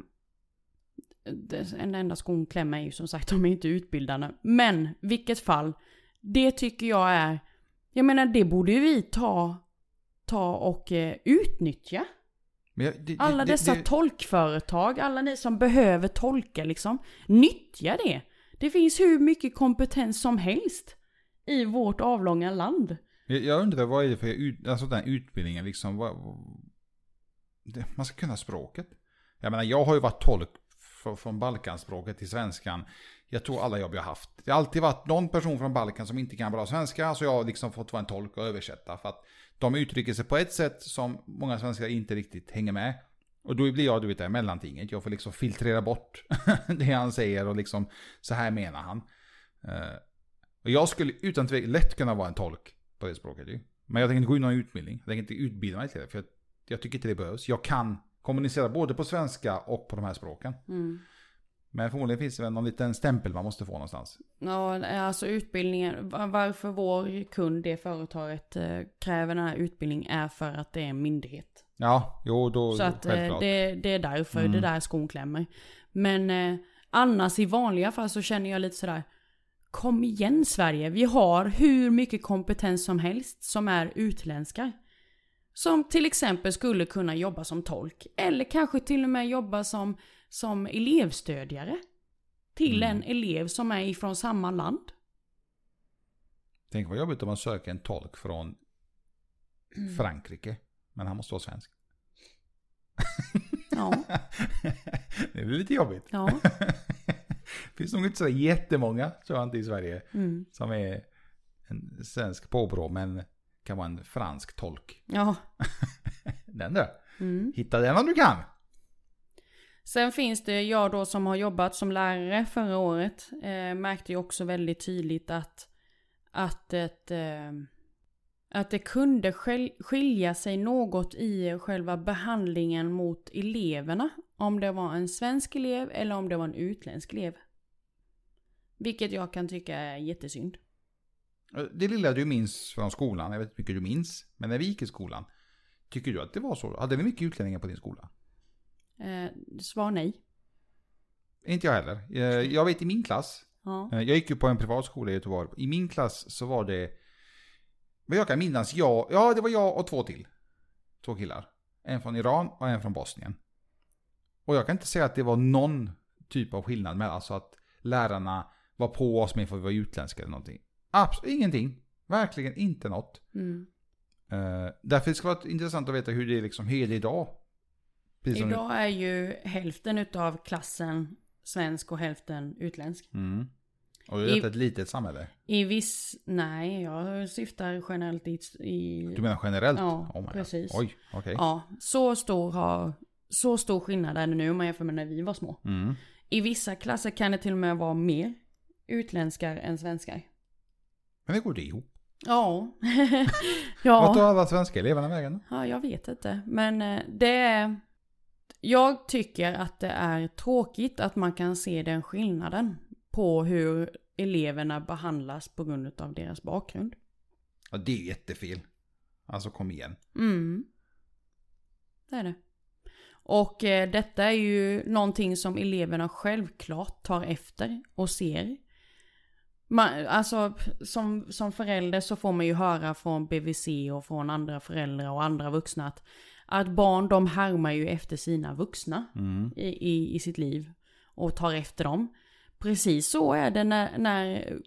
B: en enda skon klämmer är ju som sagt, de är inte utbildade. Men vilket fall, det tycker jag är, jag menar det borde ju vi ta, ta och eh, utnyttja.
A: Jag, det,
B: Alla
A: det,
B: dessa
A: det,
B: tolkföretag, alla ni som behöver tolka liksom. Nyttja det. Det finns hur mycket kompetens som helst i vårt avlånga land.
A: Jag, undrar vad är det för ut, alltså den utbildningen liksom. Vad, man ska kunna språket. Jag menar jag har ju varit tolk från, från Balkanspråket till svenskan. Jag tror alla jobb jag har haft. Det har alltid varit någon person från Balkan som inte kan bra svenska. Så jag har liksom fått vara en tolk och översätta. För att de uttrycker sig på ett sätt som många svenskar inte riktigt hänger med. Och då blir jag, du vet det, mellantinget. Jag får liksom filtrera bort det han säger och liksom så här menar han. Eh, och jag skulle utan tvekan lätt kunna vara en tolk på det språket ju. Men jag tänker inte gå in någon utbildning. Jag tänker inte utbilda mig till det. För jag, jag tycker inte det behövs. Jag kan kommunicera både på svenska och på de här språken. Mm. Men förmodligen finns det väl någon liten stämpel man måste få någonstans.
B: Ja, alltså utbildningen, va- varför vår kund, det företaget, eh, kräver den här utbildningen är för att det är en myndighet.
A: Ja, jo då
B: Så att eh,
A: självklart.
B: det, det är därför
A: Mm.
B: det där skon klämmer. Men eh, annars i vanliga fall så känner jag lite sådär, kom igen Sverige, vi har hur mycket kompetens som helst som är utländska. Som till exempel skulle kunna jobba som tolk. Eller kanske till och med jobba som, som elevstödjare. Till
A: Mm.
B: en elev som är ifrån samma land.
A: Tänk vad jobbigt om man söker en tolk från
B: Mm.
A: Frankrike. Men han måste vara svensk.
B: Ja,
A: det blir lite jobbigt.
B: ja.
A: finns nog inte så jättemånga, tror jag inte, i Sverige.
B: Mm.
A: Som är en svensk påbrå, men kan vara en fransk tolk.
B: Ja.
A: Den där.
B: Mm.
A: Hitta den om du kan.
B: Sen finns det, jag då som har jobbat som lärare förra året, eh, märkte ju också väldigt tydligt att, att, ett, eh, att det kunde skilja sig något i själva behandlingen mot eleverna. Om det var en svensk elev eller om det var en utländsk elev. Vilket jag kan tycka är jättesynd.
A: Eh, det lilla du minns från skolan, jag vet inte hur mycket du minns, men när vi gick i skolan. Tycker du att det var så? Hade vi mycket utlänningar på din skola?
B: Eh, svar nej.
A: Inte jag heller. Eh, Jag vet i min klass,
B: Ja.
A: eh, jag gick ju på en privatskola i Göteborg. I min klass så var det, vad jag kan minnas, jag, ja det var jag och två till. Två killar. En från Iran och en från Bosnien. Och jag kan inte säga att det var någon typ av skillnad med, alltså att lärarna var på oss med för att vi var utländska eller någonting. Absolut ingenting. Verkligen inte något.
B: Mm.
A: Uh, därför det ska vara intressant att veta hur det är, liksom, hur är det idag. Precis
B: Idag är ju hälften utav klassen svensk och hälften utländsk.
A: Mm. Och är
B: I-
A: ett litet samhälle.
B: I viss... Nej, jag syftar generellt i... i
A: Du menar generellt?
B: Ja,
A: Oh my God.
B: precis.
A: Oj, okej.
B: Ja, så stor, har, så stor skillnad är det nu om man jämför med när vi var små.
A: Mm.
B: I vissa klasser kan det till och med vara mer utländskar än svenskar.
A: Men det går det ihop?
B: Ja.
A: Vart tar
B: ja.
A: alla svenska eleverna vägen?
B: ja, jag vet inte. Men eh, det är... Jag tycker att det är tråkigt att man kan se den skillnaden på hur eleverna behandlas på grund av deras bakgrund.
A: Ja, det är jättefel. Alltså kom igen.
B: Mm. Det är det. Och eh, detta är ju någonting som eleverna självklart tar efter och ser. Man, alltså som, som förälder så får man ju höra från BVC och från andra föräldrar och andra vuxna att, att barn de härmar ju efter sina vuxna
A: Mm.
B: i, i, i sitt liv och tar efter dem. Precis så är det när, när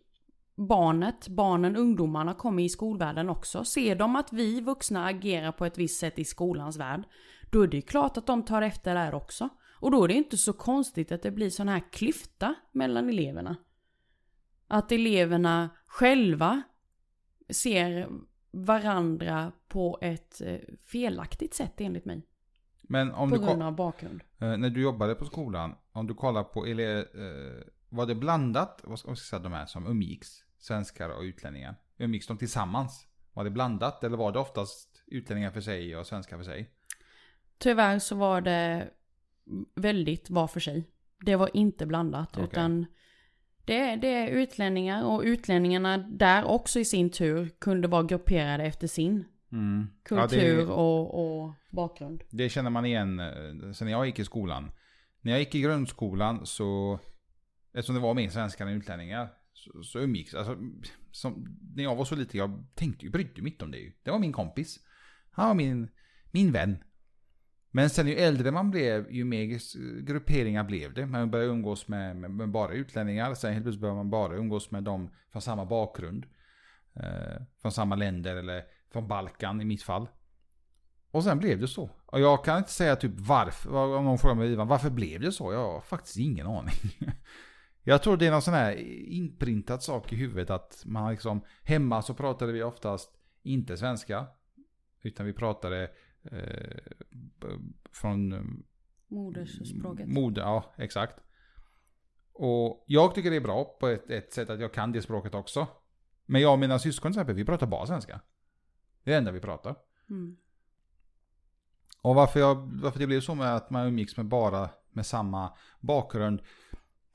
B: barnet, barnen, ungdomarna kommer i skolvärlden också. Ser de att vi vuxna agerar på ett visst sätt i skolans värld, då är det ju klart att de tar efter där också. Och då är det inte så konstigt att det blir sån här klyfta mellan eleverna. Att eleverna själva ser varandra på ett eh, felaktigt sätt enligt mig.
A: Men om
B: På
A: du,
B: grund av bakgrund.
A: eh, när du jobbade på skolan, om du kollar på ele- eh, var det blandat, vad ska man säga de här som umgicks, svenskar och utlänningar? Umgicks de tillsammans? Var det blandat eller var det oftast utlänningar för sig och svenskar för sig?
B: Tyvärr så var det väldigt var för sig. Det var inte blandat
A: Okej.
B: utan det, det är utlänningar och utlänningarna där också i sin tur kunde vara grupperade efter sin
A: Mm.
B: kultur
A: Ja, det,
B: och, och bakgrund.
A: det känner man igen eh, sen jag gick i skolan. När jag gick i grundskolan så, eftersom det var mer svenskar än utlänningar, så, så umgicks, alltså, som, när jag var så liten, jag tänkte ju, brydde mig inte om det ju. Det var min kompis. Han var min, min vän. Men sen ju äldre man blev, ju mer grupperingar blev det. Man började umgås med, med, med bara utlänningar. Sen helt plötsligt började man bara umgås med dem från samma bakgrund. Eh, från samma länder eller från Balkan i mitt fall. Och sen blev det så. Och jag kan inte säga typ varför. Om någon frågar mig Ivan, varför blev det så? Jag har faktiskt ingen aning. Jag tror det är någon sån här inprintad sak i huvudet att man liksom, hemma så pratade vi oftast inte svenska. Utan vi pratade från
B: Modersspråket.
A: Mode, ja exakt. Och jag tycker det är bra på ett, ett sätt att jag kan det språket också. Men jag och mina syskon till exempel, vi pratar bara svenska. Det är det enda vi pratar.
B: Mm.
A: Och varför, jag, varför det blev så med att man umgicks med bara med samma bakgrund,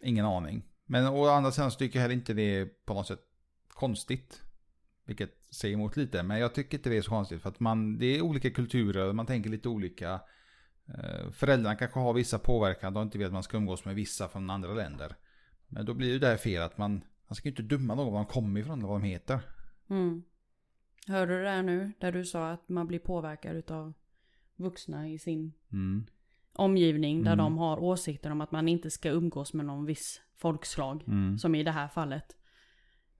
A: ingen aning. Men å andra sidan så tycker jag heller inte det är på något sätt konstigt. Vilket säger emot lite, men jag tycker inte det är så konstigt. För att man, det är olika kulturer, man tänker lite olika. Eh, Föräldrarna kanske har vissa påverkan, de inte vet att man ska umgås med vissa från andra länder. Men då blir det där fel att man, man ska ju inte döma någon var de kommer ifrån eller vad de heter.
B: Mm. Hörde du det där nu? Där du sa att man blir påverkad utav vuxna i sin
A: Mm.
B: omgivning. Där
A: Mm.
B: de har åsikter om att man inte ska umgås med någon viss folkslag.
A: Mm.
B: Som i det här fallet.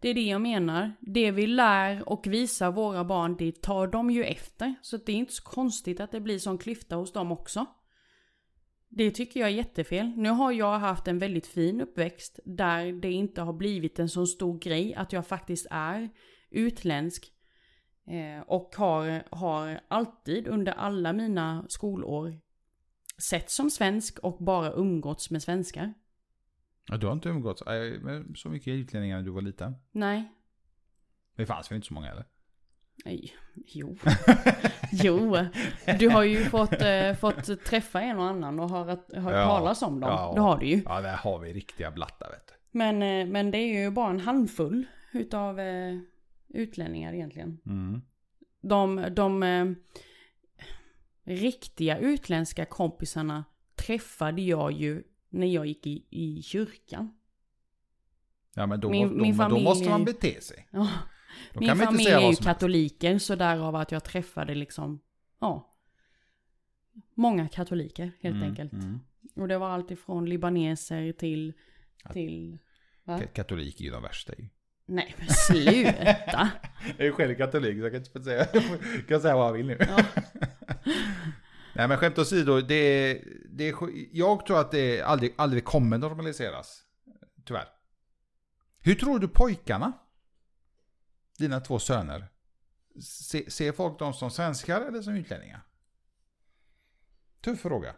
B: Det är det jag menar. Det vi lär och visar våra barn, det tar de ju efter. Så det är inte så konstigt att det blir sån klyfta hos dem också. Det tycker jag är jättefel. Nu har jag haft en väldigt fin uppväxt där det inte har blivit en så stor grej att jag faktiskt är utländsk. Eh, och har, har alltid under alla mina skolår sett som svensk och bara umgåtts med svenskar.
A: Ja, du har inte umgåtts med så mycket utlänningar när du var liten?
B: Nej.
A: Det fanns väl inte så många eller?
B: Nej, jo. jo. Du har ju fått, eh, fått träffa en och annan och hört, hört
A: Ja.
B: talas om dem.
A: Ja.
B: Det har du ju.
A: Ja, där har vi riktiga blattar vet du.
B: Men, eh, men det är ju bara en handfull utav eh, utlänningar egentligen.
A: Mm.
B: De, de eh, riktiga utländska kompisarna träffade jag ju när jag gick i, i kyrkan.
A: Ja, men då,
B: Min-
A: då,
B: min
A: då
B: familj
A: måste man bete sig.
B: Ja.
A: Då
B: Min familj är ju katoliker så därav att jag träffade liksom, ja. Många katoliker helt
A: Mm,
B: enkelt.
A: mm.
B: Och det var allt ifrån libaneser till, till, va?
A: Ka- Katolik är ju de värsta ju.
B: Nej men sluta.
A: Jag är ju själv katolik så jag kan inte säga, jag kan säga vad jag vill nu.
B: Ja.
A: Nej men skämt åsido, det det jag tror att det aldrig, aldrig kommer normaliseras. Tyvärr. Hur tror du pojkarna, dina två söner, se, ser folk dem som svenskar eller som utlänningar? Tuff fråga.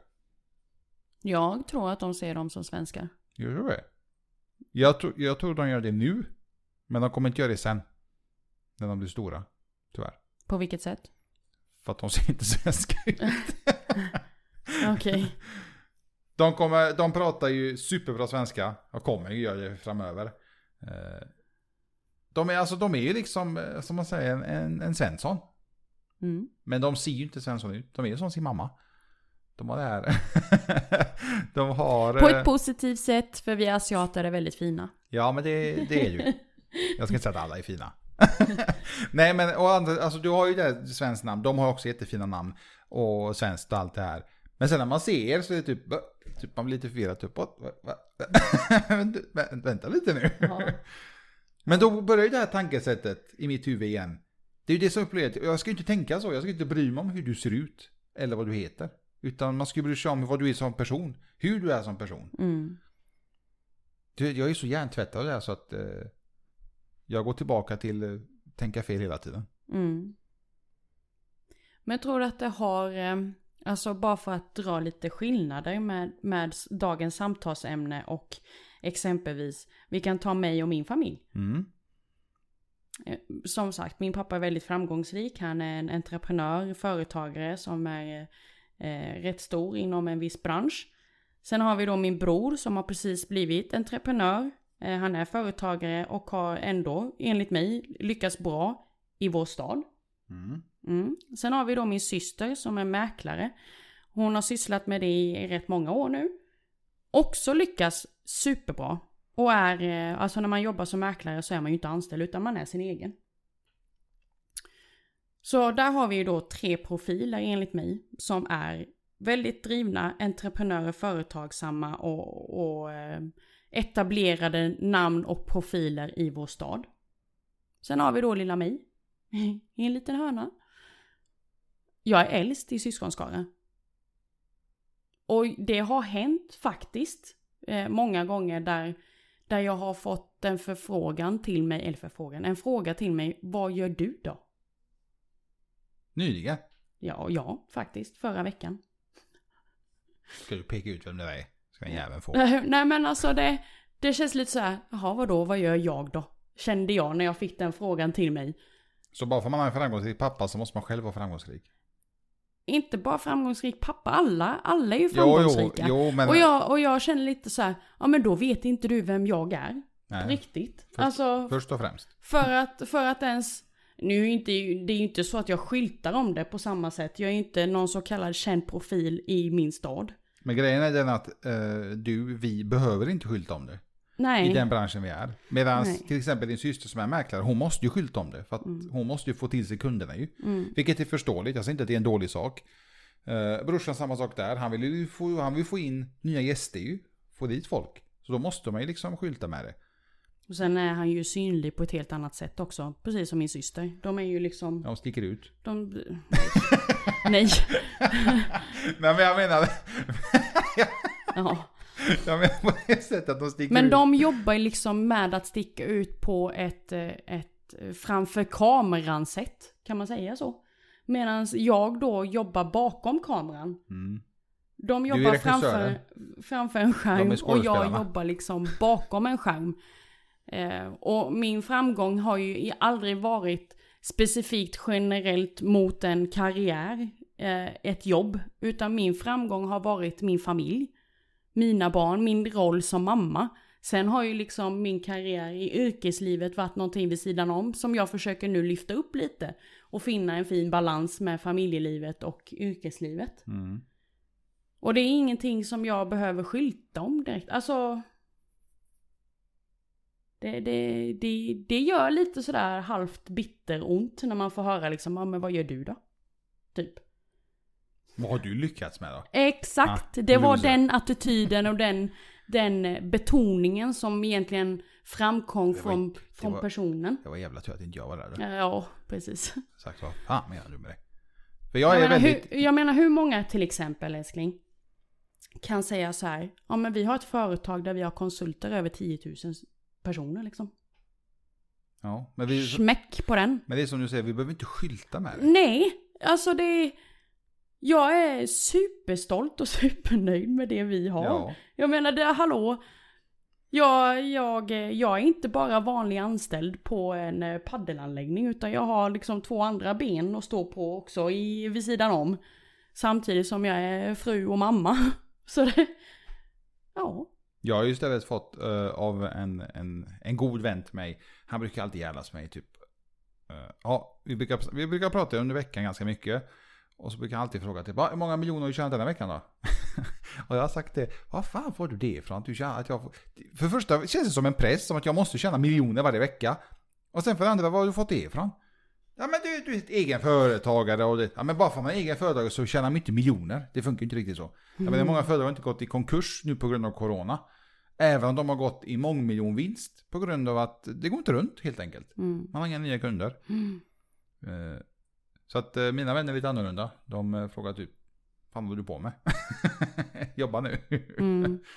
B: Jag tror att de ser dem som svenskar.
A: Gör du det? Jag, tror- jag tror de gör det nu, men de kommer inte göra det sen. När de blir stora, tyvärr.
B: På vilket sätt?
A: För att de ser inte svenska ut.
B: Okej.
A: De, kommer, de pratar ju superbra svenska och kommer ju göra det framöver. Eh, De är, alltså, de är ju liksom, eh, som man säger, en, en, en Svensson.
B: Mm.
A: Men de ser ju inte Svensson ut. De är ju som sin mamma. De har det här. de har...
B: På
A: eh,
B: ett positivt sätt, för vi asiater är väldigt fina.
A: Ja, men det, det är ju. Jag ska inte säga att alla är fina. Nej, men och andra, alltså, du har ju det svenskt namn. De har också jättefina namn. Och svenskt och allt det här. Men sen när man ser så är det typ, typ man blir lite förvirrad. Typ, va, va? Vänta lite nu.
B: Ja.
A: Men då börjar ju det här tankesättet i mitt huvud igen. Det är ju det som problemet. Jag ska ju inte tänka så. Jag ska inte bry mig om hur du ser ut. Eller vad du heter. Utan man ska ju bry sig om vad du är som person. Hur du är som person.
B: Mm.
A: Du, jag är så hjärntvättad här så att eh, jag går tillbaka till eh, tänka fel hela tiden.
B: Mm. Men jag tror att det har, eh, alltså bara för att dra lite skillnader med, med dagens samtalsämne och exempelvis, vi kan ta mig och min familj.
A: Mm.
B: Eh, Som sagt, min pappa är väldigt framgångsrik. Han är en entreprenör, företagare som är eh, rätt stor inom en viss bransch. Sen har vi då min bror som har precis blivit entreprenör. Eh, han är företagare och har ändå, enligt mig, lyckats bra i vår stad.
A: Mm.
B: Mm. Sen har vi då min syster som är mäklare. Hon har sysslat med det i rätt många år nu. Också lyckas superbra. Och är, eh, alltså när man jobbar som mäklare så är man ju inte anställd utan man är sin egen. Så där har vi ju då tre profiler enligt mig som är väldigt drivna entreprenörer, företagsamma och, och eh, etablerade namn och profiler i vår stad. Sen har vi då lilla mig i en liten hörna. Jag är äldst i syskonskaran. Och det har hänt faktiskt eh, många gånger där, där jag har fått en förfrågan till mig, eller förfrågan, en fråga till mig, vad gör du då?
A: Nyligen.
B: Ja, ja, faktiskt, förra veckan.
A: Ska du peka ut vem det är? Ska en få.
B: Nej men alltså det, det känns lite så här, jaha vadå, vad gör jag då? Kände jag när jag fick den frågan till mig.
A: Så bara för att man har en framgångsrik pappa så måste man själv vara framgångsrik.
B: Inte bara framgångsrik pappa, alla, alla är ju
A: Jo, jo,
B: framgångsrika.
A: jo, men...
B: Och, jag, och jag känner lite så här, ja men då vet inte du vem jag är.
A: Nej,
B: Riktigt.
A: Först-
B: alltså
A: Först och främst.
B: för att, för att ens, nu är inte, det är ju inte så att jag skyltar om det på samma sätt. Jag är inte någon så kallad känd profil i min stad.
A: Men grejen är den att eh, du, vi behöver inte skylta om det.
B: Nej.
A: I den branschen vi är. Medan till exempel din syster som är mäklare, hon måste ju skylta om det. För att
B: Mm.
A: hon måste ju få till sig kunderna ju.
B: Mm.
A: Vilket är förståeligt, jag säger inte att det är en dålig sak. Uh, brorsan samma sak där, han vill ju få, han vill få in nya gäster ju. Få dit folk. Så då måste man ju liksom skylta med det.
B: Och sen är han ju synlig på ett helt annat sätt också. Precis som min syster. De är ju liksom...
A: De sticker ut.
B: De... Nej.
A: Nej men jag menar...
B: Ja.
A: jag menar på det sättet att de sticker
B: Men
A: ut.
B: de jobbar ju liksom med att sticka ut på ett, eh, ett eh, framför kameran sätt. Kan man säga så? Medan jag då jobbar bakom kameran.
A: Mm.
B: De jobbar framför, framför en skärm
A: är
B: och jag jobbar liksom bakom en skärm. Eh, och min framgång har ju aldrig varit specifikt generellt mot en karriär, eh, ett jobb. Utan min framgång har varit min familj, mina barn, min roll som mamma. Sen har ju liksom min karriär i yrkeslivet varit någonting vid sidan om som jag försöker nu lyfta upp lite. Och finna en fin balans med familjelivet och yrkeslivet.
A: Mm.
B: Och det är ingenting som jag behöver skylta om direkt. Alltså... Det, det, det, det gör lite sådär halvt bitteront när man får höra liksom, ja men vad gör du då? Typ.
A: Vad har du lyckats med då?
B: Exakt,
A: Ah,
B: det var
A: loser.
B: den attityden och den, den betoningen som egentligen framkom
A: var
B: från, från
A: var-
B: personen.
A: Det var jävla tur att inte jag var där. då.
B: Ja, precis.
A: Sagt vad fan menar du med det? För jag,
B: Jag,
A: är
B: menar,
A: väldigt...
B: hur, jag menar hur många till exempel älskling kan säga så här. Ja men vi har ett företag där vi har konsulter över 10 000 personer liksom.
A: Ja, men, vi,
B: Smäck på den.
A: men det är som du säger, vi behöver inte skylta med det.
B: Nej, alltså det Jag är superstolt och supernöjd med det vi har.
A: Ja.
B: Jag menar det, hallå. Jag, jag, jag är inte bara vanlig anställd på en eh, paddelanläggning utan jag har liksom två andra ben att stå på också i, vid sidan om. Samtidigt som jag är fru och mamma. Så det, ja.
A: Jag har ju istället fått uh, av en, en, en god vän till mig. Han brukar alltid jävlas med mig typ. Uh, ja, vi brukar, vi brukar prata under veckan ganska mycket. Och så brukar han alltid fråga typ, "Va, hur många miljoner har du tjänat den här veckan då? och jag har sagt det, vad fan får du det ifrån? Att du tjänar, att jag får... För det första känns det som en press, som att jag måste tjäna miljoner varje vecka. Och sen för det andra, var har du fått det ifrån? Ja men du, du är ett egen företagare och det, ja men bara för att man är egen företagare så tjänar man inte miljoner. Det funkar ju inte riktigt så. Jag menar många företag har inte gått i konkurs nu på grund av corona. Även om de har gått i mångmiljonvinst på grund av att det går inte runt helt enkelt.
B: Mm.
A: Man har inga nya kunder.
B: Mm.
A: Eh, Så att eh, mina vänner är lite annorlunda. De eh, frågar typ, fan vad du på med? Jobba nu.
B: Mm.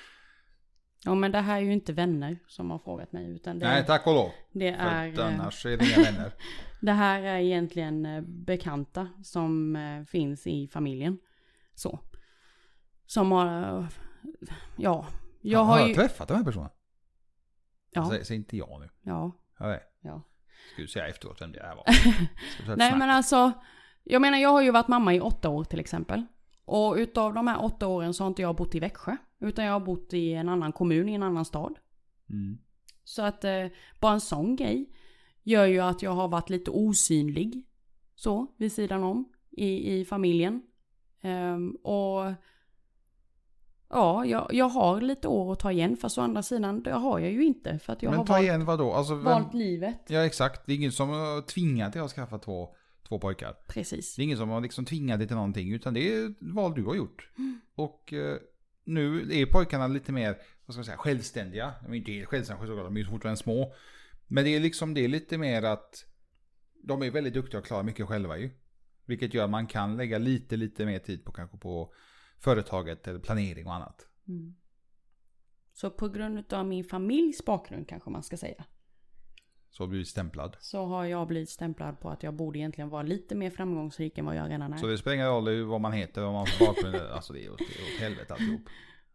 B: Ja men det här är ju inte vänner som har frågat mig utan det,
A: Nej, tack och lov.
B: det
A: För
B: är... eh,
A: annars är det inga vänner.
B: Det här är egentligen bekanta som finns i familjen. Så. Som har, ja. Jag
A: har
B: har
A: jag
B: ju,
A: träffat de här personerna?
B: ja,
A: Säg, säg inte jag nu.
B: ja,
A: Ja, det.
B: ja.
A: Ska du säga efteråt vem det här var?
B: Nej men alltså, jag menar jag har ju varit mamma i åtta år till exempel. Och utav de här åtta åren så har inte jag bott i Växjö. Utan jag har bott i en annan kommun, i en annan stad.
A: Mm.
B: Så att eh, bara en sån grej gör ju att jag har varit lite osynlig. Så, vid sidan om. I, i familjen. Ehm, och ja, jag, jag har lite år att ta igen. Fast å andra sidan, det har jag ju inte. För att jag
A: Men
B: har
A: ta
B: valt,
A: igen vad då? Alltså, vem...
B: valt livet.
A: Ja exakt, det är ingen som har tvingat dig att skaffa två, två pojkar.
B: Precis.
A: Det är ingen som har liksom tvingat dig till någonting, utan det är ett val du har gjort. Och eh, nu är pojkarna lite mer, vad ska man säga, självständiga. De är inte helt självständiga såklart, de är ju fortfarande små. Men det är liksom, det är lite mer att de är väldigt duktiga och klarar mycket själva ju. Vilket gör att man kan lägga lite, lite mer tid på kanske på företaget eller planering och annat.
B: Mm. Så på grund av min familjs bakgrund kanske man ska säga.
A: Så blir du stämplad.
B: Så har jag blivit stämplad på att jag borde egentligen vara lite mer framgångsrik än vad jag redan är.
A: Så det spelar ingen roll vad man heter, vad man har bakgrund. alltså det är åt, åt helvete alltihop.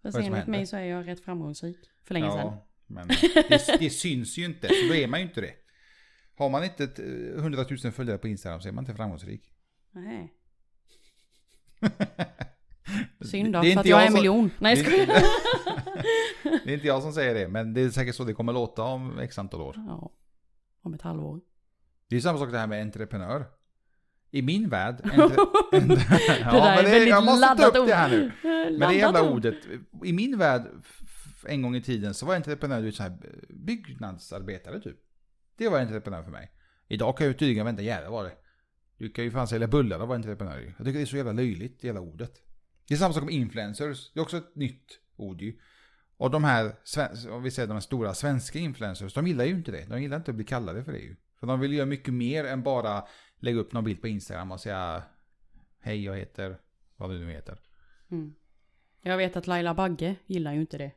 B: Fast enligt mig så är jag rätt framgångsrik. För länge sedan.
A: Ja, men det, det syns ju inte, så då är man ju inte det. Har man inte ett, eh, 100 000 följare på Instagram så är man inte framgångsrik.
B: Nej. Synd då,
A: Det är
B: för att jag
A: jag
B: är en
A: som-
B: miljon. Nej,
A: det,
B: jag
A: är
B: skojar.
A: det är inte jag som säger det, men det är säkert så det kommer låta om x antal år.
B: Ja, om ett halvår.
A: Det är samma sak det här med entreprenör. I min värld... Entre, entre,
B: det där är väldigt
A: jag måste ta upp det här
B: ord.
A: nu. Men det jävla ordet, i min värld, en gång i tiden, så var entreprenör så här byggnadsarbetare typ. Det var entreprenör för mig. Idag kan jag ju tydligen vänta jävlar vad det. Du kan ju fan sälja bullar och vara entreprenör. Jag tycker det är så jävla löjligt, det jävla ordet. Det är samma sak med influencers. Det är också ett nytt ord ju. Och de här, om vi säger de här stora svenska influencers, de gillar ju inte det. De gillar inte att bli kallade för det ju. För de vill göra mycket mer än bara lägga upp någon bild på Instagram och säga Hej, jag heter vad du nu heter.
B: Mm. Jag vet att Laila Bagge gillar ju inte det.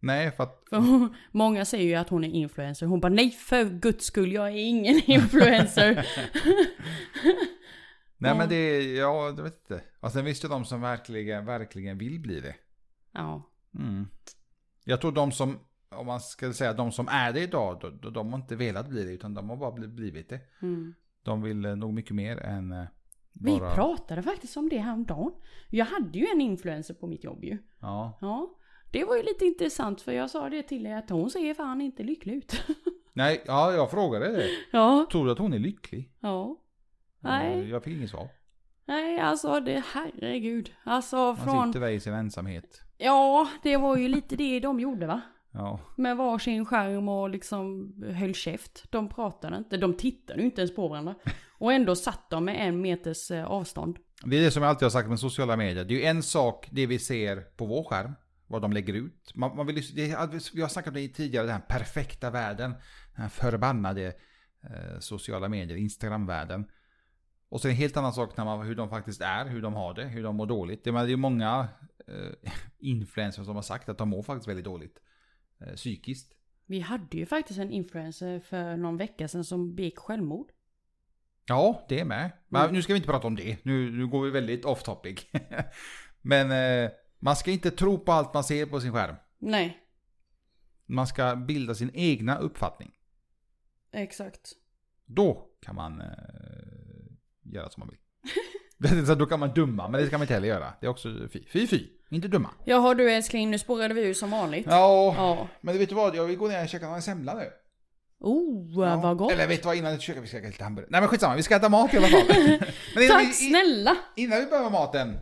A: Nej, för att
B: För hon, många säger ju att hon är influencer. Hon bara nej för guds skull, jag är ingen influencer.
A: Nej
B: Ja.
A: men det, ja, jag vet inte. Och sen visst är de som verkligen, verkligen vill bli det.
B: ja.
A: Mm. Jag tror de som, om man ska säga de som är det idag, de, de, de har inte velat bli det utan de har bara bli- blivit det.
B: Mm.
A: De vill eh, nog mycket mer än eh,
B: Vi
A: bara...
B: pratade faktiskt om det häromdagen. Jag hade ju en influencer på mitt jobb ju.
A: Ja.
B: Ja. Det var ju lite intressant för jag sa det till er att hon ser fan inte lycklig ut.
A: Nej, ja, jag frågade det.
B: ja.
A: Tror du att hon är lycklig?
B: Ja.
A: Eh,
B: Nej.
A: Jag fick inget svar.
B: Nej, alltså det herregud. Alltså
A: Man
B: från...
A: sitter där i sin ensamhet.
B: Ja, det var ju lite det de gjorde va?
A: Ja.
B: Med varsin skärm och liksom höll käft. De pratade inte, de tittade ju inte ens på varandra. Och ändå satt de med en meters eh, avstånd.
A: Det är det som jag alltid har sagt med sociala medier. Det är ju en sak det vi ser på vår skärm. Vad de lägger ut. Man, man vill, det, vi har snackat om det tidigare, den här perfekta världen. Den här förbannade eh, sociala medier, Instagram-världen. Och så är det en helt annan sak när man, hur de faktiskt är, hur de har det, hur de mår dåligt. Det är det är ju många eh, influencers som har sagt att de mår faktiskt väldigt dåligt. Eh, psykiskt.
B: Vi hade ju faktiskt en influencer för någon vecka sedan som begick självmord.
A: Ja, det är med. Men
B: Mm.
A: nu ska vi inte prata om det. Nu, nu går vi väldigt off topic. Men eh, man ska inte tro på allt man ser på sin skärm.
B: Nej,
A: Man ska bilda sin egna uppfattning.
B: exakt.
A: Då kan man eh, göra som man vill. Så Då kan man dumma, men det ska man inte heller göra. Det är också fy. Fy fy, inte dumma.
B: Jaha du älskling, nu spårade vi ur som vanligt.
A: Ja,
B: Ja.
A: men vet du vad? Jag vill gå ner och käka en semla nu.
B: Oh,
A: Ja.
B: vad gott.
A: Eller vet du vad, innan vi käkar, vi ska käka lite hamburgare. Nej men skitsamma, vi ska äta mat i alla fall.
B: Tack
A: vi,
B: snälla!
A: innan vi börjar med maten.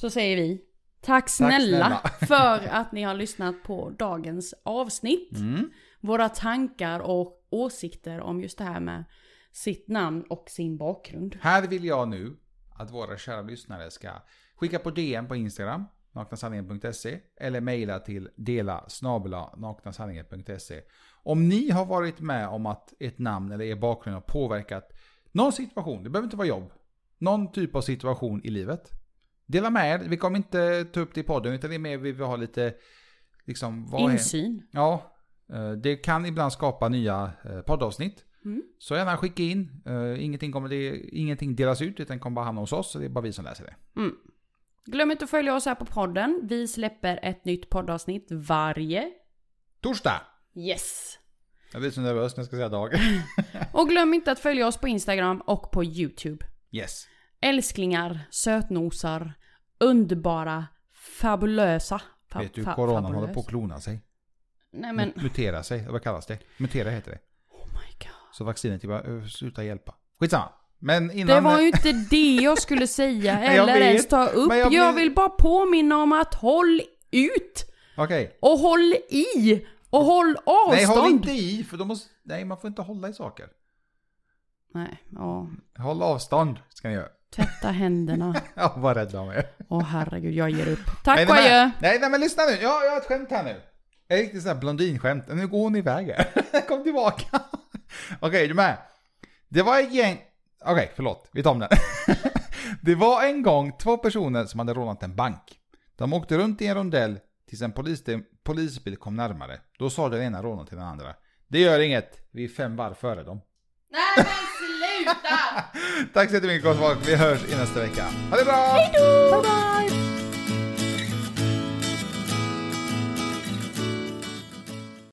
B: Så säger vi. Tack snälla,
A: snälla.
B: för att ni har lyssnat på dagens avsnitt.
A: Mm.
B: Våra tankar och åsikter om just det här med sitt namn och sin bakgrund.
A: Här vill jag nu att våra kära lyssnare ska skicka på DM på Instagram, naknasanningen.se, eller mejla till dela naknasanningen.se. Om ni har varit med om att ett namn eller er bakgrund har påverkat någon situation, det behöver inte vara jobb, någon typ av situation i livet. Dela med er, vi kommer inte ta upp det i podden, utan det är mer vi vill ha lite, liksom, vad är-
B: Insyn.
A: Ja, eh, det kan ibland skapa nya eh, poddavsnitt.
B: Mm.
A: Så gärna skicka in. Eh, Ingenting, kommer det, ingenting delas ut utan kommer bara hamna hos oss. Så det är bara vi som läser det.
B: Mm. Glöm inte att följa oss här på podden. Vi släpper ett nytt poddavsnitt varje.
A: Torsdag!
B: Yes!
A: Jag blir så nervös när jag ska säga dag.
B: Och glöm inte att följa oss på Instagram och på YouTube.
A: Yes.
B: Älsklingar, sötnosar, underbara, fabulösa. Fa-
A: Vet du,
B: fa-
A: coronan
B: fabulös.
A: håller på att klona sig.
B: Nej men,
A: Mutera sig, vad kallas det? Mutera heter det.
B: Oh.
A: Så vaccinet bara uh, slutar hjälpa. Skitsamma. Men innan...
B: Det var ju inte det jag skulle säga eller ens
A: vet,
B: ta upp. Jag,
A: jag
B: vill bara påminna om att håll ut!
A: Okej.
B: Och håll i! Och håll avstånd!
A: Nej, håll inte i, för då måste... Nej, man får inte hålla i saker.
B: Nej, ja.
A: Håll avstånd, ska ni göra.
B: Tvätta händerna.
A: Ja, var rädda om er.
B: Åh herregud, jag ger upp. Tack
A: Nej,
B: och adjö!
A: Nej, nej men lyssna nu. Jag, jag har ett skämt här nu. Ett riktigt sånt här blondinskämt. Nu går hon iväg här. Kom tillbaka. Okej, du med? Det var ett gäng... Okej, förlåt. Vi tar om den. det var en gång två personer som hade rånat en bank. De åkte runt i en rondell tills en polis, polisbil kom närmare. Då sa den ena rånaren till den andra. Det gör inget. Vi är fem varv före dem.
B: Nej men sluta!
A: Tack så jättemycket gott folk. Vi hörs i nästa vecka. Ha det bra!
B: Hejdå! Bye bye!